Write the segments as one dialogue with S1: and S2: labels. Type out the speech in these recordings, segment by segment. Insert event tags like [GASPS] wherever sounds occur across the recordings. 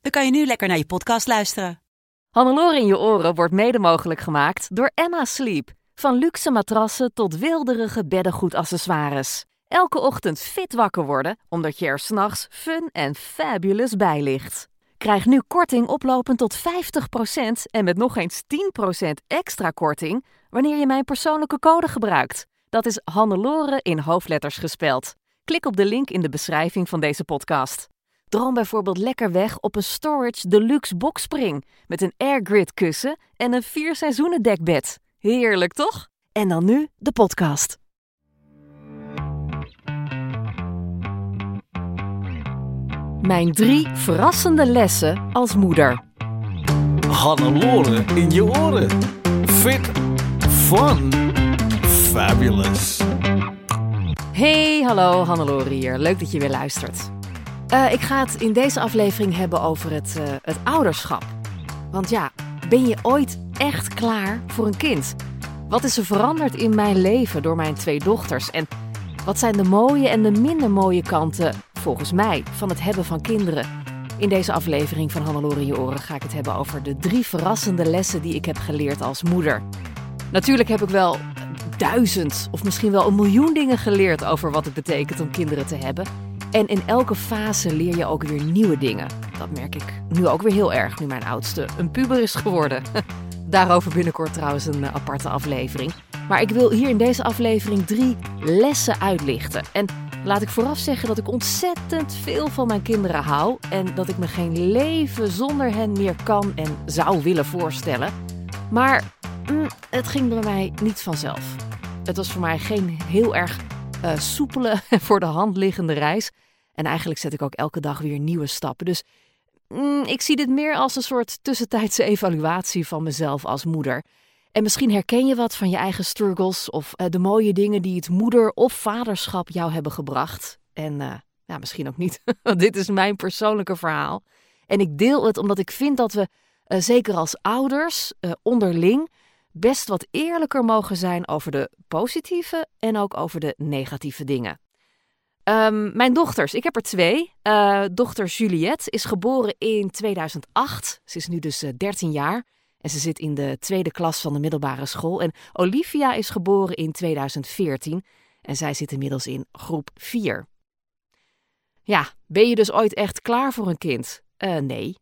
S1: dan kan je nu lekker naar je podcast luisteren.
S2: Hannelore in je oren wordt mede mogelijk gemaakt door Emma Sleep. Van luxe matrassen tot wilderige beddengoedaccessoires. Elke ochtend fit wakker worden, omdat je er s'nachts fun en fabulous bij ligt. Krijg nu korting oplopend tot 50% en met nog eens 10% extra korting wanneer je mijn persoonlijke code gebruikt. Dat is Hannelore in hoofdletters gespeld. Klik op de link in de beschrijving van deze podcast. Droom bijvoorbeeld lekker weg op een Storage Deluxe Boxspring met een airgrid kussen en een vier seizoenen dekbed. Heerlijk toch? En dan nu de podcast. Mijn drie verrassende lessen als moeder.
S3: Hannelore in je oren. Fit, fun, fabulous.
S2: Hey, hallo, Hannelore hier. Leuk dat je weer luistert. Eh, ik ga het in deze aflevering hebben over het, eh, het ouderschap. Want ja, ben je ooit echt klaar voor een kind? Wat is er veranderd in mijn leven door mijn twee dochters? En wat zijn de mooie en de minder mooie kanten, volgens mij, van het hebben van kinderen? In deze aflevering van Hannelore je oren ga ik het hebben over de drie verrassende lessen die ik heb geleerd als moeder. Natuurlijk heb ik wel duizend of misschien wel een miljoen dingen geleerd over wat het betekent om kinderen te hebben. En in elke fase leer je ook weer nieuwe dingen. Dat merk ik nu ook weer heel erg, nu mijn oudste een puber is geworden. [LAUGHS] Daarover binnenkort trouwens een eh, aparte aflevering. Maar ik wil hier in deze aflevering drie lessen uitlichten. En laat ik vooraf zeggen dat ik ontzettend veel van mijn kinderen hou. En dat ik me geen leven zonder hen meer kan en zou willen voorstellen. Maar mm, het ging bij mij niet vanzelf. Het was voor mij geen heel erg uh, soepele, [LAUGHS] voor de hand liggende reis. En eigenlijk zet ik ook elke dag weer nieuwe stappen. Dus mm, ik zie dit meer als een soort tussentijdse [LAUGHS] evaluatie van mezelf als moeder. En misschien herken je wat van je eigen struggles of uh, de mooie dingen die het moeder- of vaderschap jou hebben gebracht. En uh, ja, misschien ook niet, [LAUGHS] want dit is mijn persoonlijke verhaal. En ik deel het omdat ik vind dat we, zeker als ouders, onderling, best wat eerlijker mogen zijn over de positieve en ook over de negatieve dingen. Um, mijn dochters, ik heb er twee. Uh, dochter Juliette is geboren in 2008. Ze is nu dus 13 eh, jaar en ze zit in de tweede klas van de middelbare school. En Olivia is geboren in 2014 en zij zit inmiddels in groep 4. Ja, ben je dus ooit echt klaar voor een kind? Uh, nee.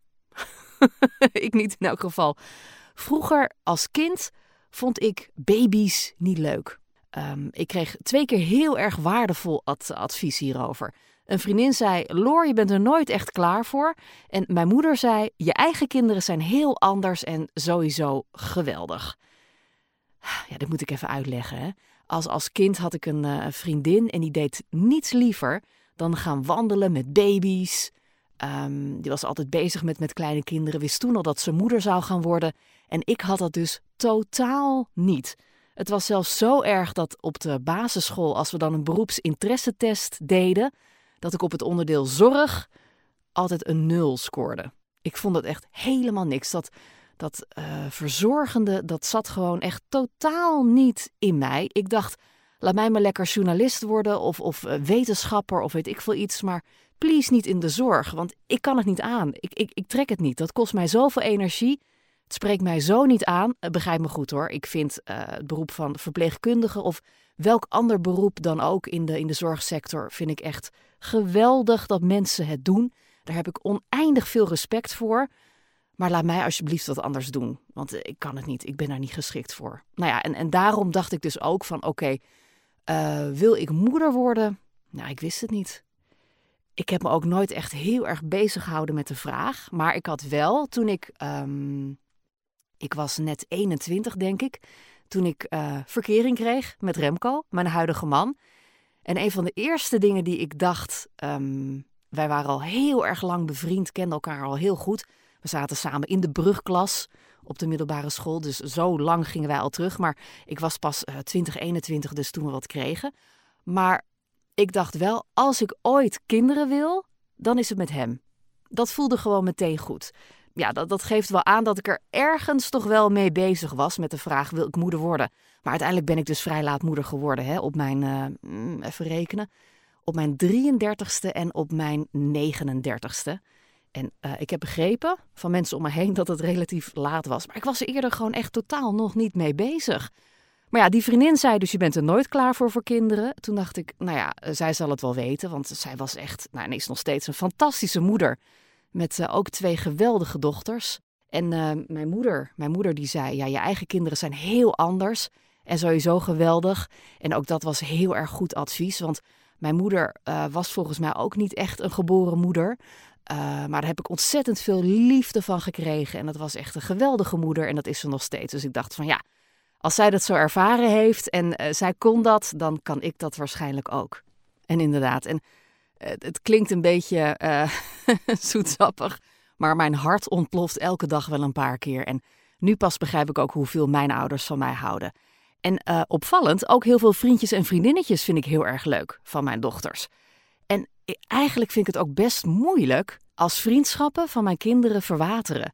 S2: [LAUGHS] ik niet in elk geval. Vroeger als kind vond ik baby's niet leuk. Um, ik kreeg twee keer heel erg waardevol ad advies hierover. Een vriendin zei: Loor, je bent er nooit echt klaar voor. En mijn moeder zei: Je eigen kinderen zijn heel anders en sowieso geweldig. Ja, dit moet ik even uitleggen. Hè? Als, als kind had ik een uh, vriendin en die deed niets liever dan gaan wandelen met baby's, Um, die was altijd bezig met, met kleine kinderen, wist toen al dat ze moeder zou gaan worden. En ik had dat dus totaal niet. Het was zelfs zo erg dat op de basisschool, als we dan een beroepsinteressetest deden, dat ik op het onderdeel zorg altijd een nul scoorde. Ik vond het echt helemaal niks. Dat, dat uh, verzorgende, dat zat gewoon echt totaal niet in mij. Ik dacht, laat mij maar lekker journalist worden of, of uh, wetenschapper of weet ik veel iets. Maar please niet in de zorg, want ik kan het niet aan. Ik, ik, ik trek het niet. Dat kost mij zoveel energie. Het spreekt mij zo niet aan. Eh, begrijp me goed hoor. Ik vind uh, het beroep van verpleegkundige of welk ander beroep dan ook in de, in de zorgsector vind ik echt geweldig dat mensen het doen. Daar heb ik oneindig veel respect voor. Maar laat mij alsjeblieft wat anders doen. Want eh, ik kan het niet. Ik ben daar niet geschikt voor. Nou ja, en, en daarom dacht ik dus ook van oké, wil ik moeder worden? Nou, ik wist het niet. Ik heb me ook nooit echt heel erg bezig gehouden met de vraag. Maar ik had wel, toen ik, um, ik was net 21 denk ik, toen ik uh, verkering kreeg met Remco, mijn huidige man. En een van de eerste dingen die ik dacht, um, wij waren al heel erg lang bevriend, kenden elkaar al heel goed. We zaten samen in de brugklas op de middelbare school. Dus zo lang gingen wij al terug. Maar ik was pas uh, 20, 21, dus toen we wat kregen. Maar ik dacht wel, als ik ooit kinderen wil, dan is het met hem. Dat voelde gewoon meteen goed. Ja, dat, dat geeft wel aan dat ik er ergens toch wel mee bezig was met de vraag: wil ik moeder worden? Maar uiteindelijk ben ik dus vrij laat moeder geworden. Hè, op mijn, uh, even rekenen, op mijn 33ste en op mijn 39ste. En uh, ik heb begrepen van mensen om me heen dat het relatief laat was. Maar ik was er eerder gewoon echt totaal nog niet mee bezig. Maar ja, die vriendin zei dus je bent er nooit klaar voor voor kinderen. Toen dacht ik, nou ja, zij zal het wel weten. Want zij was echt, nou en is nog steeds een fantastische moeder. Met uh, ook twee geweldige dochters. En uh, mijn moeder, mijn moeder die zei, ja, je eigen kinderen zijn heel anders. En sowieso geweldig. En ook dat was heel erg goed advies. Want mijn moeder uh, was volgens mij ook niet echt een geboren moeder. Maar daar heb ik ontzettend veel liefde van gekregen. En dat was echt een geweldige moeder. En dat is ze nog steeds. Dus ik dacht van ja, als zij dat zo ervaren heeft en zij kon dat, dan kan ik dat waarschijnlijk ook. En inderdaad, en uh, het klinkt een beetje [LAUGHS] zoetsappig, maar mijn hart ontploft elke dag wel een paar keer. En nu pas begrijp ik ook hoeveel mijn ouders van mij houden. En uh, opvallend, ook heel veel vriendjes en vriendinnetjes vind ik heel erg leuk van mijn dochters. En eigenlijk vind ik het ook best moeilijk als vriendschappen van mijn kinderen verwateren.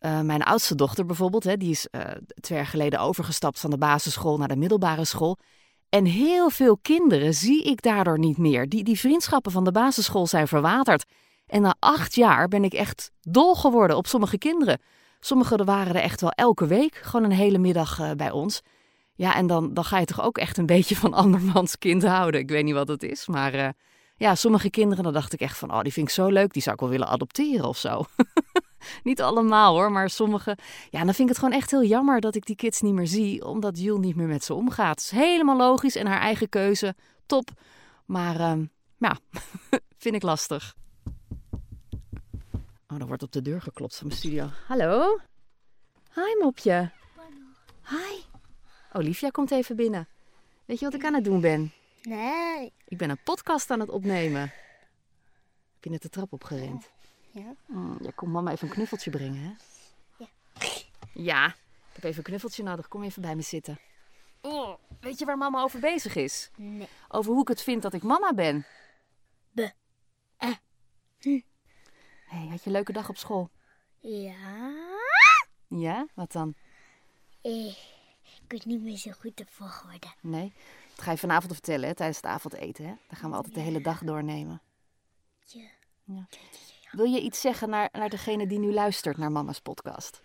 S2: Uh, mijn oudste dochter bijvoorbeeld, hè, die is uh, twee jaar geleden overgestapt van de basisschool naar de middelbare school. En heel veel kinderen zie ik daardoor niet meer. Die, die vriendschappen van de basisschool zijn verwaterd. En na acht jaar ben ik echt dol geworden op sommige kinderen. Sommigen waren er echt wel elke week, gewoon een hele middag uh, bij ons. Ja, en dan, dan ga je toch ook echt een [LAUGHS] beetje van andermans kind houden. Ik weet niet wat het is, maar uh, ja, sommige kinderen, dan dacht ik echt van, oh, die vind ik zo leuk, die zou ik wel willen adopteren of zo. [LAUGHS] [LAUGHS] niet allemaal hoor, maar sommige. Ja, dan vind ik het gewoon echt heel jammer dat ik die kids niet meer zie, omdat Jules niet meer met ze omgaat. Is helemaal logisch en haar eigen keuze, top. Maar uh, ja, [LAUGHS] vind ik lastig. Oh, er wordt op de deur geklopt van mijn studio. Hallo? Hi, mopje. Hi. Olivia komt even binnen. Weet je wat ik aan het doen ben?
S4: Nee.
S2: Ik ben een podcast aan het opnemen. Heb je net de trap opgerend?
S4: Ja.
S2: Mm, ja, kom mama even een knuffeltje brengen, hè?
S4: Ja.
S2: Ja, ik heb even een knuffeltje nodig. Kom even bij me zitten. Oh, weet je waar mama over bezig is?
S4: Nee.
S2: Over hoe ik het vind dat ik mama ben.
S4: Be.
S2: Eh.
S4: Hm.
S2: hey, had je een leuke dag op school?
S4: Ja.
S2: Ja? Wat dan?
S4: Eh, ik weet niet meer zo goed de volgorde.
S2: Nee? Dat ga je vanavond vertellen, hè, tijdens het avondeten, hè? Dan gaan we altijd de hele dag doornemen.
S4: Ja.
S2: Ja. Wil je iets zeggen naar, naar degene die nu luistert naar mama's podcast?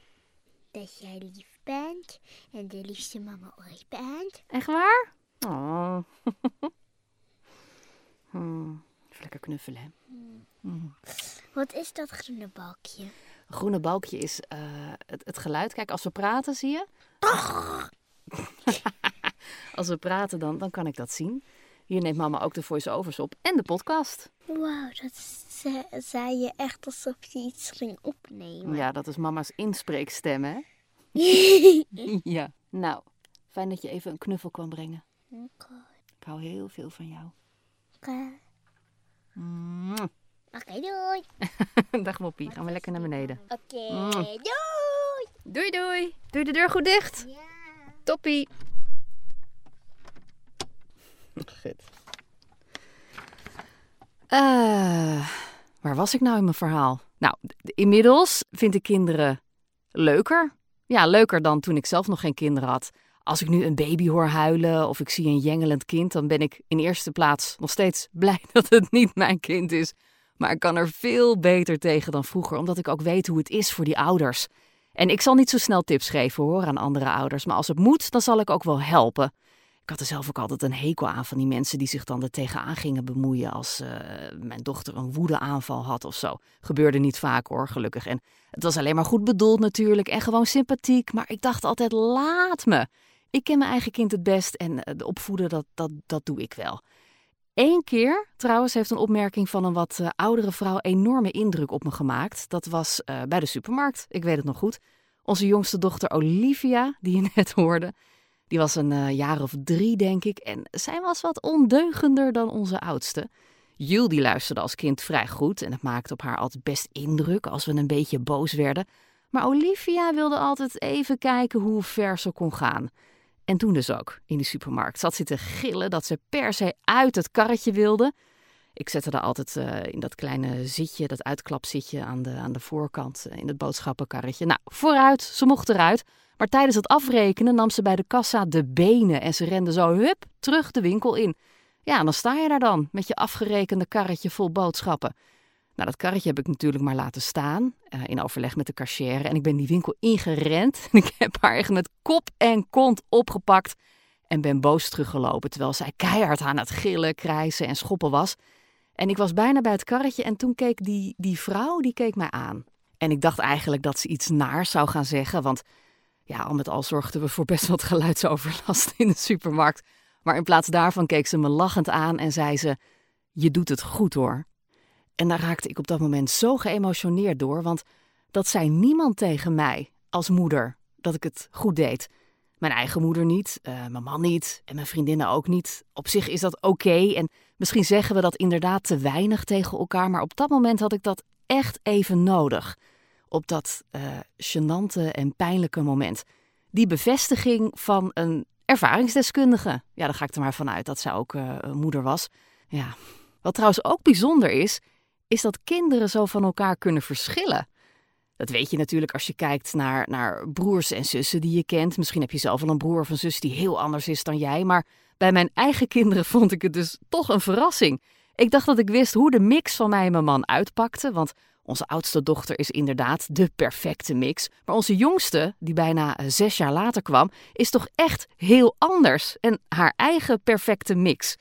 S4: Dat jij lief bent en de liefste mama ooit bent.
S2: Echt waar? Oh. [LAUGHS] hmm. Even lekker knuffelen, hè? Hmm.
S4: Wat is dat groene balkje?
S2: Een groene balkje is uh, het, het geluid. Kijk, als we praten, zie je? [LAUGHS] als we praten, dan, dan kan ik dat zien. Hier neemt mama ook de voice-overs op en de podcast.
S4: Wauw, dat ze, zei je echt alsof je iets ging opnemen.
S2: Ja, dat is mama's inspreekstem, hè? [LAUGHS] ja. Nou, fijn dat je even een knuffel kwam brengen.
S4: Oké.
S2: Ik hou heel veel van jou.
S4: Oké,
S2: Mm.
S4: okay, doei. [LAUGHS]
S2: Dag Moppie, gaan we lekker naar beneden.
S4: Oké,
S2: Mm.
S4: doei.
S2: Doei doei. Doe de deur goed dicht.
S4: Ja.
S2: Toppie. Eh, waar was ik nou in mijn verhaal? Nou, inmiddels vind ik kinderen leuker. Ja, leuker dan toen ik zelf nog geen kinderen had. Als ik nu een baby hoor huilen of ik zie een jengelend kind, dan ben ik in eerste plaats nog steeds [LAUGHS] blij dat het niet mijn kind is. Maar ik kan er veel beter tegen dan vroeger, omdat ik ook weet hoe het is voor die ouders. En ik zal niet zo snel tips geven hoor aan andere ouders, maar als het moet, dan zal ik ook wel helpen. Ik had er zelf ook altijd een hekel aan van die mensen die zich dan er tegenaan gingen bemoeien als eh, mijn dochter een woedeaanval had of zo. Gebeurde niet vaak hoor, gelukkig. En het was alleen maar goed bedoeld natuurlijk en gewoon sympathiek, maar ik dacht altijd laat me. Ik ken mijn eigen kind het best en eh, de opvoeden, dat, dat, dat doe ik wel. Eén keer, trouwens, heeft een opmerking van een wat eh, oudere vrouw enorme indruk op me gemaakt. Dat was bij de supermarkt, ik weet het nog goed. Onze jongste dochter Olivia, die je [LAUGHS] net hoorde, die was een eh, jaar of drie, denk ik. En zij was wat ondeugender dan onze oudste. Jules die luisterde als kind vrij goed en het maakte op haar altijd best indruk als we een beetje boos werden. Maar Olivia wilde altijd even kijken hoe ver ze kon gaan. En toen dus ook, in de supermarkt. Zat ze te gillen dat ze per se uit het karretje wilde. Ik zette haar altijd uh, in dat kleine zitje, dat uitklapzitje aan de, aan de voorkant uh, in het boodschappenkarretje. Nou, vooruit, ze mocht eruit. Maar tijdens het afrekenen nam ze bij de kassa de benen en ze rende zo hup terug de winkel in. Ja, en dan sta je daar dan met je afgerekende karretje vol boodschappen. Nou, dat karretje heb ik natuurlijk maar laten staan, uh, in overleg met de cashier. En ik ben die winkel ingerend. En [LAUGHS] ik heb haar echt met kop en kont opgepakt en ben boos teruggelopen. Terwijl zij keihard aan het gillen, krijsen en schoppen was. En ik was bijna bij het karretje en toen keek die, die vrouw, die keek mij aan. En ik dacht eigenlijk dat ze iets naar zou gaan zeggen, want ja, al met al zorgden we voor best wat geluidsoverlast in de supermarkt. Maar in plaats daarvan keek ze me lachend aan en zei ze: Je doet het goed hoor. En daar raakte ik op dat moment zo geëmotioneerd door, want dat zei niemand tegen mij als moeder dat ik het goed deed. Mijn eigen moeder niet, uh, mijn man niet en mijn vriendinnen ook niet. Op zich is dat oké en misschien zeggen we dat inderdaad te weinig tegen elkaar, maar op dat moment had ik dat echt even nodig. Op dat uh, gênante en pijnlijke moment. Die bevestiging van een ervaringsdeskundige. Ja, daar ga ik er maar vanuit dat zij ook uh, moeder was. Ja. Wat trouwens ook bijzonder is, is dat kinderen zo van elkaar kunnen verschillen. Dat weet je natuurlijk als je kijkt naar, naar broers en zussen die je kent. Misschien heb je zelf wel een broer of een zus die heel anders is dan jij. Maar bij mijn eigen kinderen [LAUGHS] vond ik het dus toch een verrassing. Ik dacht dat ik wist hoe de mix van mij en mijn man uitpakte. Want onze oudste dochter is inderdaad de perfecte mix. Maar onze jongste, die bijna zes jaar later kwam, is toch echt heel anders. En haar eigen perfecte mix.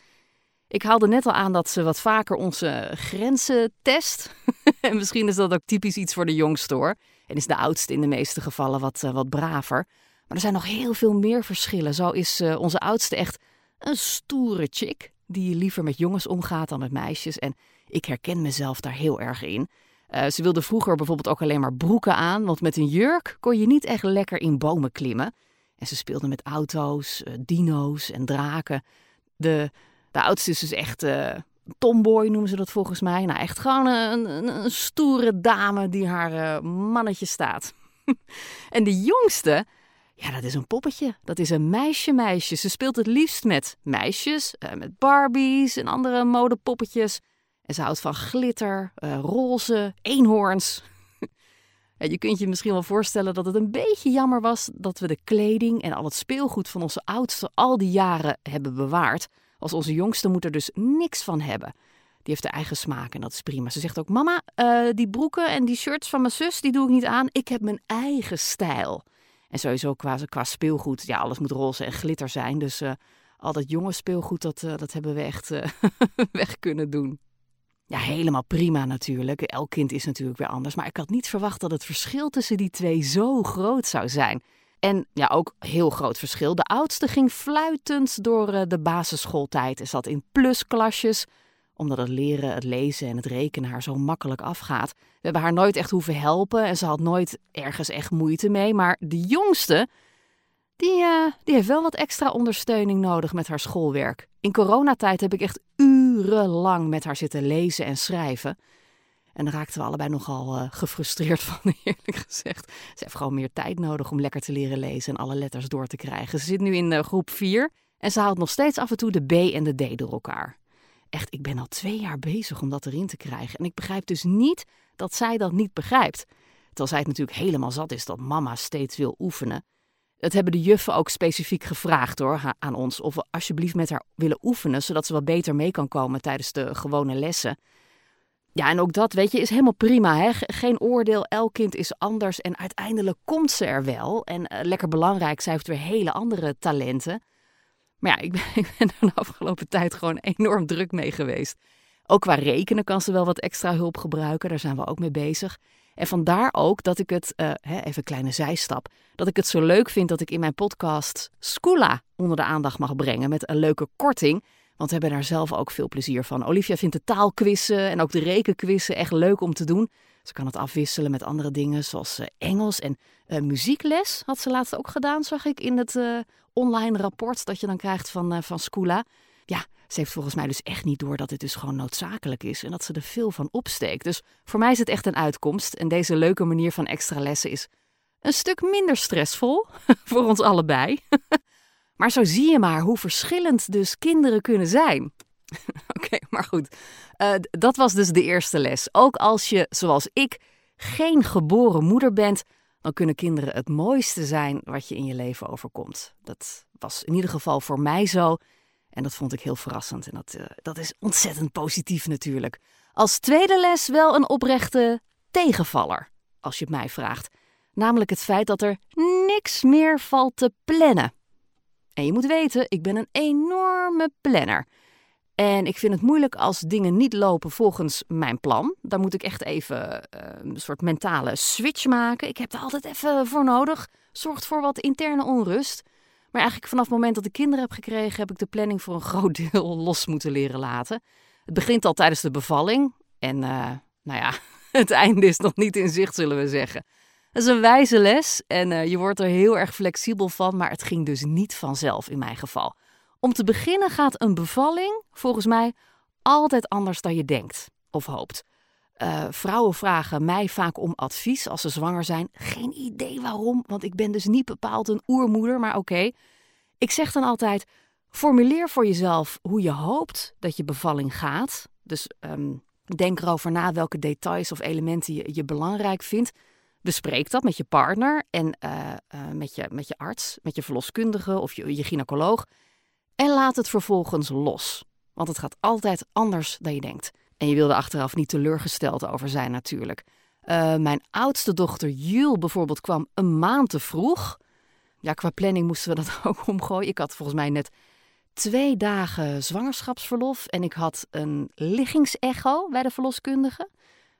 S2: Ik haalde net al aan dat ze wat vaker onze grenzen test. [LAUGHS] en misschien is dat ook typisch iets voor de jongste hoor. En is de oudste in de meeste gevallen wat, uh, wat braver. Maar er zijn nog heel veel meer verschillen. Zo is onze oudste echt een stoere chick. Die liever met jongens omgaat dan met meisjes. En ik herken mezelf daar heel erg in. Uh, ze wilde vroeger bijvoorbeeld ook alleen maar broeken aan. Want met een jurk kon je niet echt lekker in bomen klimmen. En ze speelde met auto's, dino's en draken. De de oudste is dus echt uh, tomboy, noemen ze dat volgens mij. Nou, echt gewoon een, een, stoere dame die haar mannetje staat. [LAUGHS] en de jongste, ja, dat is een poppetje. Dat is een meisje-meisje. Ze speelt het liefst met meisjes, uh, met Barbies en andere modepoppetjes. En ze houdt van glitter, roze, eenhoorns. [LAUGHS] je kunt je misschien wel voorstellen dat het een beetje jammer was dat we de kleding en al het speelgoed van onze oudste al die jaren hebben bewaard. Als onze jongste moet er dus niks van hebben. Die heeft de eigen smaak en dat is prima. Ze zegt ook: Mama, uh, die broeken en die shirts van mijn zus, die doe ik niet aan. Ik heb mijn eigen stijl. En sowieso qua, speelgoed, ja, alles moet roze en glitter zijn. Dus uh, al dat jonge speelgoed, dat, uh, dat hebben we echt [LAUGHS] weg kunnen doen. Ja, helemaal prima natuurlijk. Elk kind is natuurlijk weer anders. Maar ik had niet verwacht dat het verschil tussen die twee zo groot zou zijn. En ja, ook heel groot verschil. De oudste ging fluitend door eh, de basisschooltijd en zat in plusklasjes, omdat het leren, het lezen en het rekenen haar zo makkelijk afgaat. We hebben haar nooit echt hoeven helpen en ze had nooit ergens echt moeite mee. Maar de jongste, die, uh, die heeft wel wat extra ondersteuning nodig met haar schoolwerk. In coronatijd heb ik echt urenlang met haar zitten lezen en schrijven. En daar raakten we allebei nogal uh, gefrustreerd [LAUGHS] van, eerlijk gezegd. Ze heeft gewoon meer tijd nodig om lekker te leren lezen en alle letters door te krijgen. Ze zit nu in uh, groep 4 en ze haalt nog steeds af en toe de B en de D door elkaar. Echt, ik ben al twee jaar bezig om dat erin te krijgen. En ik begrijp dus niet dat zij dat niet begrijpt. Terwijl zij het natuurlijk helemaal zat is dat mama steeds wil oefenen. Dat hebben de juffen ook specifiek gevraagd hoor, aan ons. Of we alsjeblieft met haar willen oefenen, zodat ze wat beter mee kan komen tijdens de gewone lessen. Ja, en ook dat, weet je, is helemaal prima. Hè? Geen oordeel, elk kind is anders en uiteindelijk komt ze er wel. En uh, lekker belangrijk, zij heeft weer hele andere talenten. Maar ja, [LAUGHS] ik ben, er de afgelopen tijd gewoon enorm druk mee geweest. Ook qua rekenen kan ze wel wat extra hulp gebruiken, daar zijn we ook mee bezig. En vandaar ook dat ik het, uh, hè, even een kleine zijstap, dat ik het zo leuk vind dat ik in mijn podcast Scula onder de aandacht mag brengen met een leuke korting. Want we hebben daar zelf ook veel plezier van. Olivia vindt de taalquizzen en ook de rekenquizzen echt leuk om te doen. Ze kan het afwisselen met andere dingen zoals uh, Engels en uh, muziekles. Had ze laatst ook gedaan, zag ik in het uh, online rapport dat je dan krijgt van, van. Ja, Ze heeft volgens mij dus echt niet door dat dit dus gewoon noodzakelijk is en dat ze er veel van opsteekt. Dus voor mij is het echt een uitkomst. En deze leuke manier van extra lessen is een stuk minder stressvol [LAUGHS] voor ons allebei. [LAUGHS] maar zo zie je maar hoe verschillend dus kinderen kunnen zijn. [LAUGHS] Oké, maar goed. Uh, dat was dus de eerste les. Ook als je, zoals ik, geen geboren moeder bent, dan kunnen kinderen het mooiste zijn wat je in je leven overkomt. Dat was in ieder geval voor mij zo. En dat vond ik heel verrassend. En dat, uh, dat is ontzettend positief natuurlijk. Als tweede les wel een oprechte tegenvaller, als je het mij vraagt. Namelijk het feit dat er niks meer valt te plannen. En je moet weten, ik ben een enorme planner. En ik vind het moeilijk als dingen niet lopen volgens mijn plan. Daar moet ik echt even uh, een soort mentale switch maken. Ik heb daar altijd even voor nodig. Zorgt voor wat interne onrust. Maar eigenlijk vanaf het moment dat ik kinderen heb gekregen, heb ik de planning voor een [LAUGHS] groot deel los moeten leren laten. Het begint al tijdens de bevalling. En uh, nou ja, [LAUGHS] het einde is nog niet in zicht, zullen we zeggen. Dat is een wijze les en uh, je wordt er heel erg flexibel van, maar het ging dus niet vanzelf in mijn geval. Om te beginnen gaat een bevalling volgens mij altijd anders dan je denkt of hoopt. Uh, vrouwen vragen mij vaak om advies als ze zwanger zijn. Geen idee waarom, want ik ben dus niet bepaald een oermoeder, maar oké. Ik zeg dan altijd: formuleer voor jezelf hoe je hoopt dat je bevalling gaat. Dus um, denk erover na welke details of elementen je, je belangrijk vindt. Bespreek dat met je partner en uh, uh, met, je, met je arts, met je verloskundige of je, je gynaecoloog. En laat het vervolgens los. Want het gaat altijd anders dan je denkt. En je wilde achteraf niet teleurgesteld over zijn natuurlijk. Uh, mijn oudste dochter Jul bijvoorbeeld kwam een maand te vroeg. Ja, qua planning moesten we dat [LAUGHS] ook omgooien. Ik had volgens mij net twee dagen zwangerschapsverlof en ik had een liggingsecho bij de verloskundige.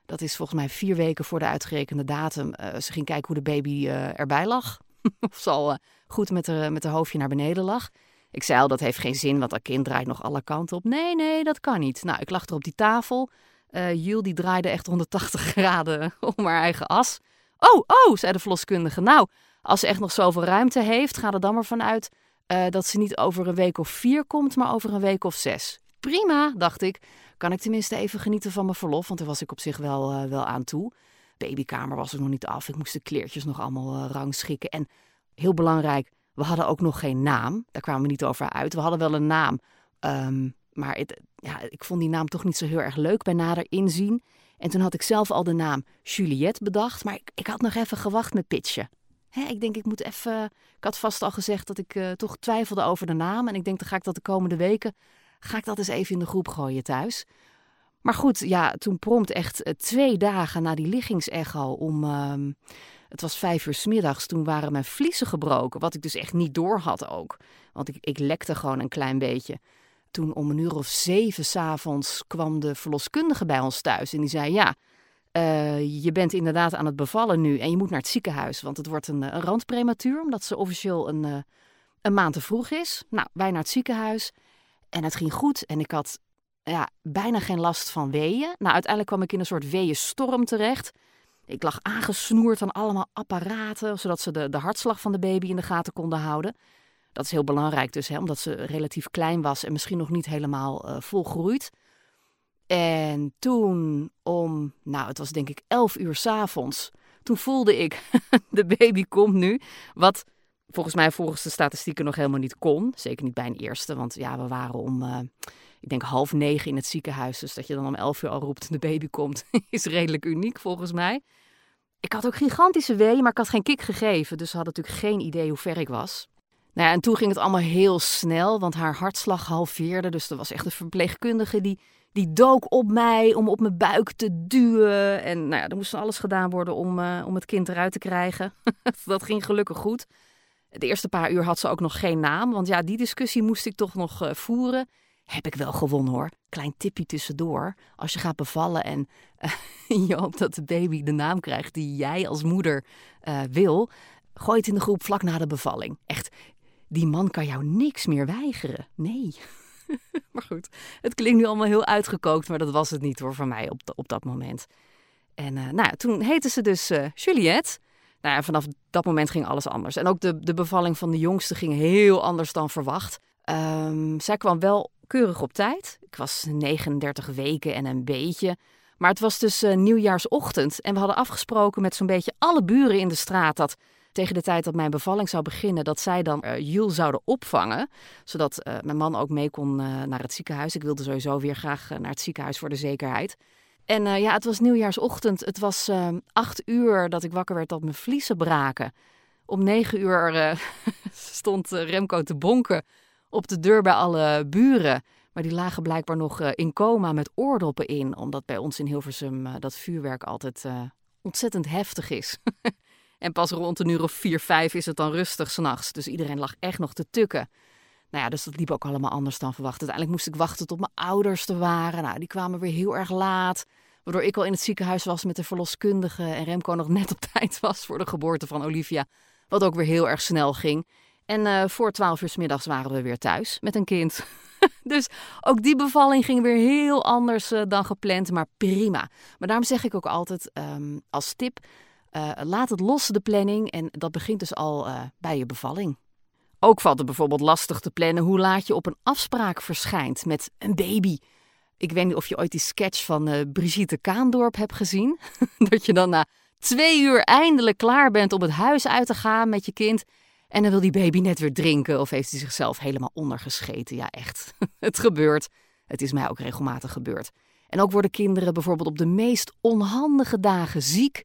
S2: Dat is volgens mij vier weken voor de uitgerekende datum. Uh, ze ging kijken hoe de baby uh, erbij lag. [LAUGHS] of ze al goed met haar, met haar hoofdje naar beneden lag. Ik zei al, dat heeft geen zin, want dat kind draait nog alle kanten op. Nee, nee, dat kan niet. Nou, ik lag er op die tafel. Uh, Jules die draaide echt 180 [LAUGHS] graden om haar eigen as. Oh, oh, zei de verloskundige. Nou, als ze echt nog zoveel ruimte heeft, ga er dan maar vanuit uh, dat ze niet over een week of vier komt, maar over een week of zes. Prima, dacht ik. Kan ik tenminste even genieten van mijn verlof, want daar was ik op zich wel, uh, wel aan toe. Babykamer was er nog niet af. Ik moest de kleertjes nog allemaal rangschikken. En heel belangrijk, we hadden ook nog geen naam. Daar kwamen we niet over uit. We hadden wel een naam. Um, maar het, ja, ik vond die naam toch niet zo heel erg leuk bij nader inzien. En toen had ik zelf al de naam Juliette bedacht. Maar ik, ik had nog even gewacht met pitchen. Hè, ik denk, ik moet even. Ik had vast al gezegd dat ik uh, toch twijfelde over de naam. En ik denk, dan ga ik dat de komende weken. Ga ik dat eens even in de groep gooien thuis. Maar goed, ja, toen prompt echt uh, twee dagen na die liggingsecho om. Uh, het was vijf uur s middags. Toen waren mijn vliezen gebroken. Wat ik dus echt niet door had ook. Want ik, ik lekte gewoon een klein beetje. Toen om een uur of zeven s'avonds kwam de verloskundige bij ons thuis. En die zei: Ja, uh, je bent inderdaad aan het bevallen nu. En je moet naar het ziekenhuis. Want het wordt een, een randprematuur. Omdat ze officieel een, uh, een maand te vroeg is. Nou, wij naar het ziekenhuis. En het ging goed. En ik had ja, bijna geen last van weeën. Nou, uiteindelijk kwam ik in een soort weeënstorm terecht. Ik lag aangesnoerd aan allemaal apparaten, zodat ze de, de hartslag van de baby in de gaten konden houden. Dat is heel belangrijk dus, hè, omdat ze relatief klein was en misschien nog niet helemaal uh, volgroeid. En toen om, nou het was denk ik 11 uur s'avonds, toen voelde ik, [LAUGHS] de baby komt nu. Wat volgens mij volgens de statistieken nog helemaal niet kon. Zeker niet bij een eerste, want ja, we waren om, uh, ik denk half negen in het ziekenhuis. Dus dat je dan om 11 uur al roept, de baby komt, [LAUGHS] is redelijk uniek volgens mij. Ik had ook gigantische weeën, maar ik had geen kick gegeven. Dus ze hadden natuurlijk geen idee hoe ver ik was. Nou ja, en toen ging het allemaal heel snel, want haar hartslag halveerde. Dus er was echt een verpleegkundige die, die dook op mij om op mijn buik te duwen. En nou ja, er moest alles gedaan worden om, uh, om het kind eruit te krijgen. [LAUGHS] dat ging gelukkig goed. De eerste paar uur had ze ook nog geen naam, want ja, die discussie moest ik toch nog uh, voeren. Heb ik wel gewonnen hoor. Klein tipje tussendoor. Als je gaat bevallen en uh, [LAUGHS] je hoopt dat de baby de naam krijgt die jij als moeder uh, wil, gooi het in de groep vlak na de bevalling. Echt, die man kan jou niks meer weigeren. Nee. [LAUGHS] maar goed, het klinkt nu allemaal heel uitgekookt, maar dat was het niet hoor voor mij op, op dat moment. En uh, nou, toen heette ze dus Juliette. Nou ja, vanaf dat moment ging alles anders. En ook de, de bevalling van de jongste ging heel anders dan verwacht. Um, zij kwam wel keurig op tijd. Ik was 39 weken en een beetje. Maar het was dus uh, nieuwjaarsochtend en we hadden afgesproken met zo'n beetje alle buren in de straat dat tegen de tijd dat mijn bevalling zou beginnen, dat zij dan uh, Jules zouden opvangen. Zodat uh, mijn man ook mee kon naar het ziekenhuis. Ik wilde sowieso weer graag naar het ziekenhuis voor de zekerheid. En ja, het was nieuwjaarsochtend. Het was acht uur dat ik wakker werd dat mijn vliezen braken. Om negen uur [LAUGHS] stond Remco te bonken op de deur bij alle buren. Maar die lagen blijkbaar nog uh, in coma met oordoppen in. Omdat bij ons in Hilversum uh, dat vuurwerk altijd uh, ontzettend heftig is. [LAUGHS] en pas rond een uur of vier, vijf is het dan rustig s'nachts. Dus iedereen lag echt nog te tukken. Nou ja, dus dat liep ook allemaal anders dan verwacht. Uiteindelijk moest ik wachten tot mijn ouders er waren. Nou, die kwamen weer heel erg laat. Waardoor ik al in het ziekenhuis was met de verloskundige. En Remco nog net op [LAUGHS] tijd was voor de geboorte van Olivia. Wat ook weer heel erg snel ging. En uh, voor twaalf uur s middags waren we weer thuis met een kind. [LAUGHS] dus ook die bevalling ging weer heel anders uh, dan gepland, maar prima. Maar daarom zeg ik ook altijd um, als tip: uh, laat het los de planning. En dat begint dus al bij je bevalling. Ook valt het bijvoorbeeld lastig te plannen hoe laat je op een afspraak verschijnt met een baby. Ik weet niet of je ooit die sketch van Brigitte Kaandorp hebt gezien. [LAUGHS] dat je dan na twee uur eindelijk klaar bent om het huis uit te gaan met je kind. En dan wil die baby net weer drinken of heeft hij zichzelf helemaal ondergescheten. Ja, echt. [LAUGHS] Het gebeurt. Het is mij ook regelmatig gebeurd. En ook worden kinderen bijvoorbeeld op de meest onhandige dagen ziek.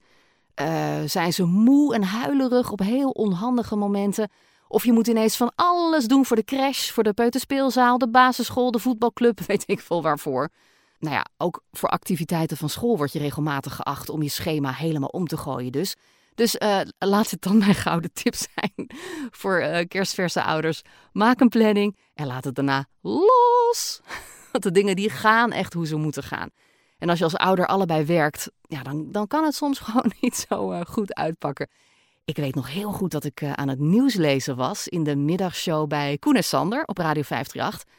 S2: Uh, zijn ze moe en huilerig op heel onhandige momenten. Of je moet ineens van alles doen voor de crash, voor de peuterspeelzaal, de basisschool, de voetbalclub, [LAUGHS] weet ik veel waarvoor. Nou ja, ook voor activiteiten van school word je regelmatig geacht om je schema helemaal om te gooien. Dus dus uh, laat het dan mijn gouden tip zijn voor uh, kerstverse ouders. Maak een planning en laat het daarna los. [LAUGHS] Want de dingen die gaan echt hoe ze moeten gaan. En als je als ouder allebei werkt, ja, dan, dan kan het soms [LAUGHS] gewoon niet zo uh, goed uitpakken. Ik weet nog heel goed dat ik aan het nieuws lezen was in de middagshow bij Koen en Sander op Radio 538.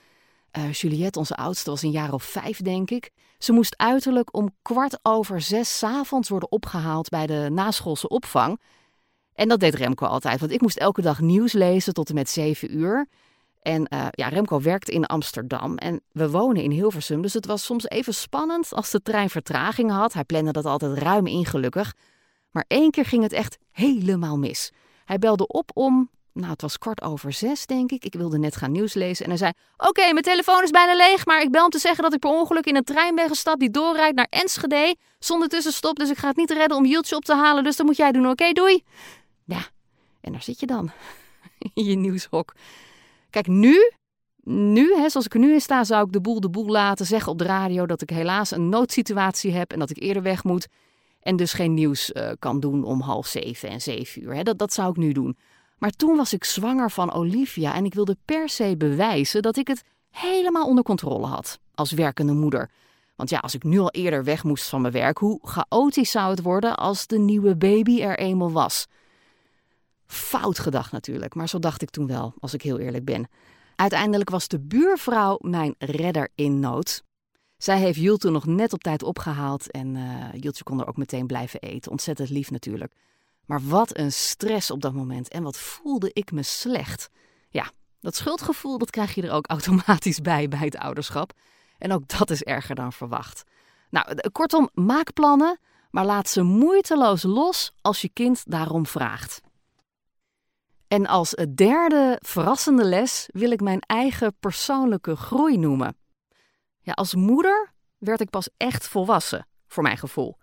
S2: Uh, Juliette, onze oudste, was een jaar of vijf, denk ik. Ze moest uiterlijk om kwart over zes avonds worden opgehaald bij de naschoolse opvang. En dat deed Remco altijd, want ik moest elke dag nieuws lezen tot en met zeven uur. En uh, ja, Remco werkte in Amsterdam en we wonen in Hilversum, dus het was soms even spannend als de trein vertraging had. Hij plande dat altijd ruim in, gelukkig. Maar één keer ging het echt helemaal mis. Hij belde op om nou, het was kwart over zes, denk ik. Ik wilde net gaan nieuws lezen. En hij zei: Oké, mijn telefoon is bijna leeg. Maar ik bel om te zeggen dat ik per ongeluk in een trein ben gestapt die doorrijdt naar Enschede. Zonder tussenstop. Dus ik ga het niet redden om Jultje op te halen. Dus dat moet jij doen. Oké, doei. Ja, en daar zit je dan. [LAUGHS] in je nieuwshok. Kijk, nu. Nu, hè, zoals ik er nu in sta, zou ik de boel de boel laten zeggen op de radio dat ik helaas een noodsituatie heb en dat ik eerder weg moet. En dus geen nieuws uh, kan doen om half zeven en zeven uur. Hè. Dat, dat zou ik nu doen. Maar toen was ik zwanger van Olivia en ik wilde per se bewijzen dat ik het helemaal onder controle had als werkende moeder. Want ja, als ik nu al eerder weg moest van mijn werk, hoe chaotisch zou het worden als de nieuwe baby er eenmaal was? Fout gedacht natuurlijk, maar zo dacht ik toen wel, als ik heel eerlijk ben. Uiteindelijk was de buurvrouw mijn redder in nood. Zij heeft Jules toen nog net op tijd opgehaald en uh, Jultje kon er ook meteen blijven eten. Ontzettend lief natuurlijk. Maar wat een stress op dat moment en wat voelde ik me slecht. Ja, dat schuldgevoel dat krijg je er ook [LAUGHS] automatisch bij bij het ouderschap. En ook dat is erger dan verwacht. Nou, kortom, maak plannen, maar laat ze moeiteloos los als je kind daarom vraagt. En als derde verrassende les wil ik mijn eigen persoonlijke groei noemen. Ja, als moeder werd ik pas echt volwassen, voor mijn gevoel.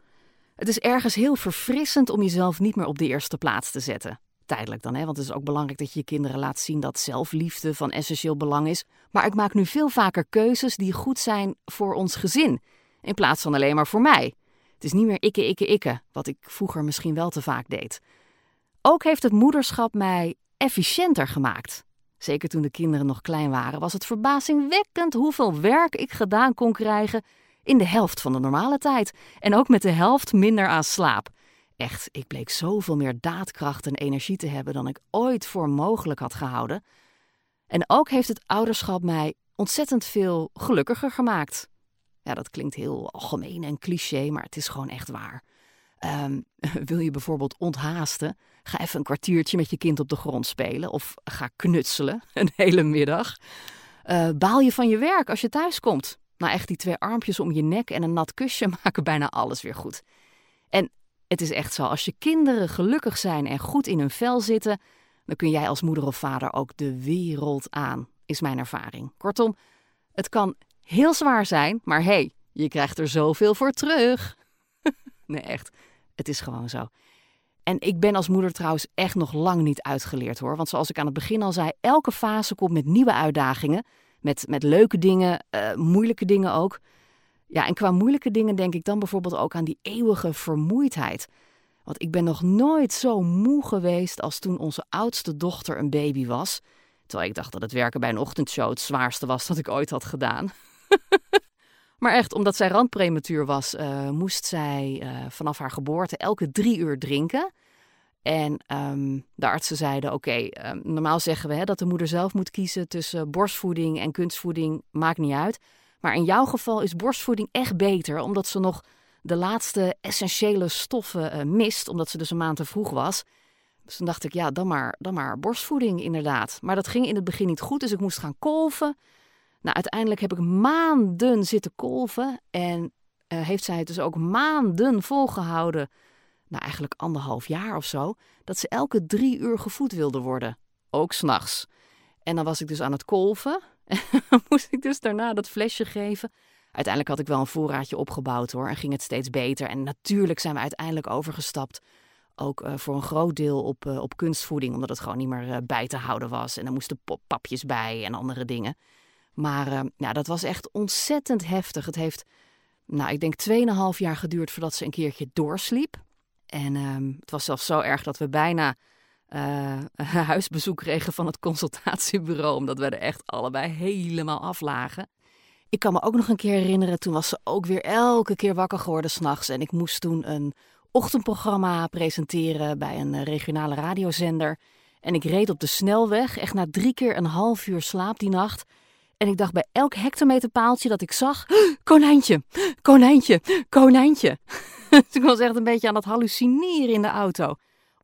S2: Het is ergens heel verfrissend om jezelf niet meer op de eerste plaats te zetten. Tijdelijk dan, hè? want het is ook belangrijk dat je je kinderen laat zien dat zelfliefde van essentieel belang is. Maar ik maak nu veel vaker keuzes die goed zijn voor ons gezin, in plaats van alleen maar voor mij. Het is niet meer ikke, ikke, ikke, wat ik vroeger misschien wel te vaak deed. Ook heeft het moederschap mij efficiënter gemaakt. Zeker toen de kinderen nog klein waren, was het verbazingwekkend hoeveel werk ik gedaan kon krijgen in de helft van de normale tijd. En ook met de helft minder aan slaap. Echt, ik bleek zoveel meer daadkracht en energie te hebben dan ik ooit voor mogelijk had gehouden. En ook heeft het ouderschap mij ontzettend veel gelukkiger gemaakt. Ja, dat klinkt heel algemeen en cliché, maar het is gewoon echt waar. Um, [LAUGHS] wil je bijvoorbeeld onthaasten? Ga even een kwartiertje met je kind op de grond spelen of ga knutselen [LAUGHS] een hele middag. Uh, baal je van je werk als je thuis komt? Nou, echt die twee armpjes om je nek en een nat kusje [LAUGHS] maken bijna alles weer goed. En het is echt zo, als je kinderen gelukkig zijn en goed in hun vel zitten, dan kun jij als moeder of vader ook de wereld aan, is mijn ervaring. Kortom, het kan heel zwaar zijn, maar hé, hey, je krijgt er zoveel voor terug. [LAUGHS] nee, echt. Het is gewoon zo. En ik ben als moeder trouwens echt nog lang niet uitgeleerd hoor. Want zoals ik aan het begin al zei, elke fase komt met nieuwe uitdagingen. Met, met leuke dingen, uh, moeilijke dingen ook. Ja, en qua moeilijke dingen denk ik dan bijvoorbeeld ook aan die eeuwige vermoeidheid. Want ik ben nog nooit zo moe geweest als toen onze oudste dochter een baby was. Terwijl ik dacht dat het werken bij een ochtendshow het zwaarste was dat ik ooit had gedaan. [LAUGHS] maar echt, omdat zij randprematuur was, uh, moest zij uh, vanaf haar geboorte elke drie uur drinken. En um, de artsen zeiden: Oké, um, normaal zeggen we hè, dat de moeder zelf moet kiezen tussen borstvoeding en kunstvoeding, maakt niet uit. Maar in jouw geval is borstvoeding echt beter, omdat ze nog de laatste essentiële stoffen uh, mist, omdat ze dus een maand te vroeg was. Dus toen dacht ik, ja, dan maar, dan maar borstvoeding inderdaad. Maar dat ging in het begin niet goed, dus ik moest gaan kolven. Nou, uiteindelijk heb ik maanden zitten kolven en uh, heeft zij het dus ook maanden volgehouden, nou eigenlijk anderhalf jaar of zo, dat ze elke drie uur gevoed wilde worden. Ook s'nachts. En dan was ik dus aan het kolven en [LAUGHS] moest ik dus daarna dat flesje geven. Uiteindelijk had ik wel een voorraadje opgebouwd hoor en ging het steeds beter. En natuurlijk zijn we uiteindelijk overgestapt ook uh, voor een groot deel op, uh, op kunstvoeding, omdat het gewoon niet meer uh, bij te houden was. En er moesten papjes bij en andere dingen. Maar ja, dat was echt ontzettend heftig. Het heeft, nou, ik denk 2,5 jaar geduurd voordat ze een keertje doorsliep. En ehm, het was zelfs zo erg dat we bijna [LAUGHS] een huisbezoek kregen van het consultatiebureau, omdat we er echt allebei helemaal aflagen. Ik kan me ook nog een keer herinneren, toen was ze ook weer elke keer wakker geworden s'nachts. En ik moest toen een ochtendprogramma presenteren bij een regionale radiozender. En ik reed op de snelweg, echt na drie keer een half uur slaap die nacht. En ik dacht bij elk hectometerpaaltje dat ik zag: [GASPS] konijntje, konijntje, konijntje. Dus [LAUGHS] ik was echt een beetje aan het hallucineren in de auto.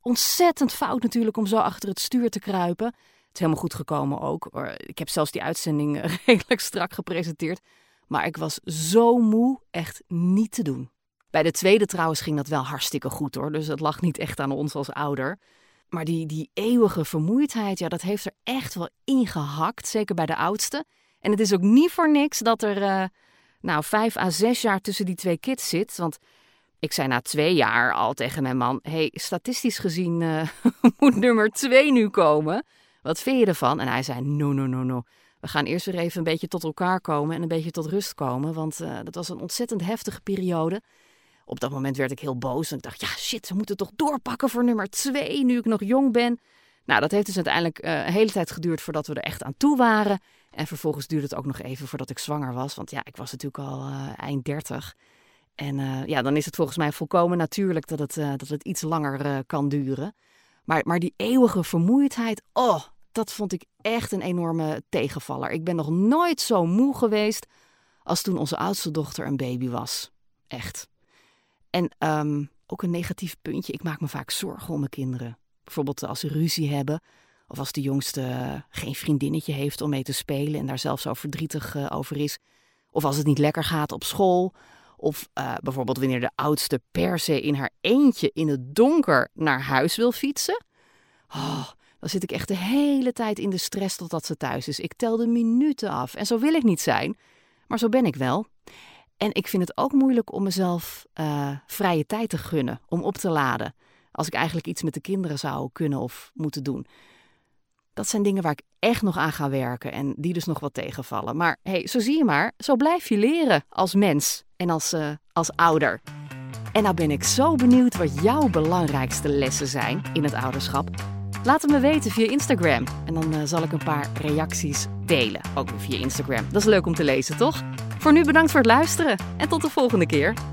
S2: Ontzettend fout natuurlijk om zo achter het stuur te kruipen. Het is helemaal goed gekomen ook. Ik heb zelfs die uitzending [LAUGHS] redelijk strak gepresenteerd. Maar ik was zo moe, echt niet te doen. Bij de tweede trouwens ging dat wel hartstikke goed hoor. Dus het lag niet echt aan ons als ouder. Maar die, die eeuwige vermoeidheid, ja, dat heeft er echt wel ingehakt. Zeker bij de oudste. En het is ook niet voor niks dat er uh, nou, vijf à zes jaar tussen die twee kids zit. Want ik zei na twee jaar al tegen mijn man: hey, statistisch gezien uh, [LAUGHS] moet nummer twee nu komen. Wat vind je ervan? En hij zei: No, no, no, no. We gaan eerst weer even een beetje tot elkaar komen en een beetje tot rust komen. Want uh, dat was een ontzettend heftige periode. Op dat moment werd ik heel boos en ik dacht, ja shit, ze moeten toch doorpakken voor nummer twee nu ik nog jong ben. Nou, dat heeft dus uiteindelijk uh, een hele tijd geduurd voordat we er echt aan toe waren. En vervolgens duurde het ook nog even voordat ik zwanger was. Want ja, ik was natuurlijk al eind dertig. En uh, ja, dan is het volgens mij volkomen natuurlijk dat het, dat het iets langer kan duren. Maar, maar die eeuwige vermoeidheid, oh, dat vond ik echt een enorme tegenvaller. Ik ben nog nooit zo moe geweest als toen onze oudste dochter een baby was. Echt. En um, ook een negatief puntje. Ik maak me vaak zorgen om mijn kinderen. Bijvoorbeeld als ze ruzie hebben. Of als de jongste geen vriendinnetje heeft om mee te spelen en daar zelf zo verdrietig over is. Of als het niet lekker gaat op school. Of uh, bijvoorbeeld wanneer de oudste per se in haar eentje in het donker naar huis wil fietsen. Oh, dan zit ik echt de hele tijd in de stress totdat ze thuis is. Ik tel de minuten af. En zo wil ik niet zijn. Maar zo ben ik wel. En ik vind het ook moeilijk om mezelf uh, vrije tijd te gunnen, om op te laden. Als ik eigenlijk iets met de kinderen zou kunnen of moeten doen. Dat zijn dingen waar ik echt nog aan ga werken en die dus nog wat tegenvallen. Maar hey, zo zie je maar, zo blijf je leren als mens en als, uh, als ouder. En nou ben ik zo benieuwd wat jouw belangrijkste lessen zijn in het ouderschap. Laat het me weten via Instagram. En dan uh, zal ik een paar reacties delen. Ook via Instagram. Dat is leuk om te lezen, toch? Voor nu bedankt voor het luisteren en tot de volgende keer.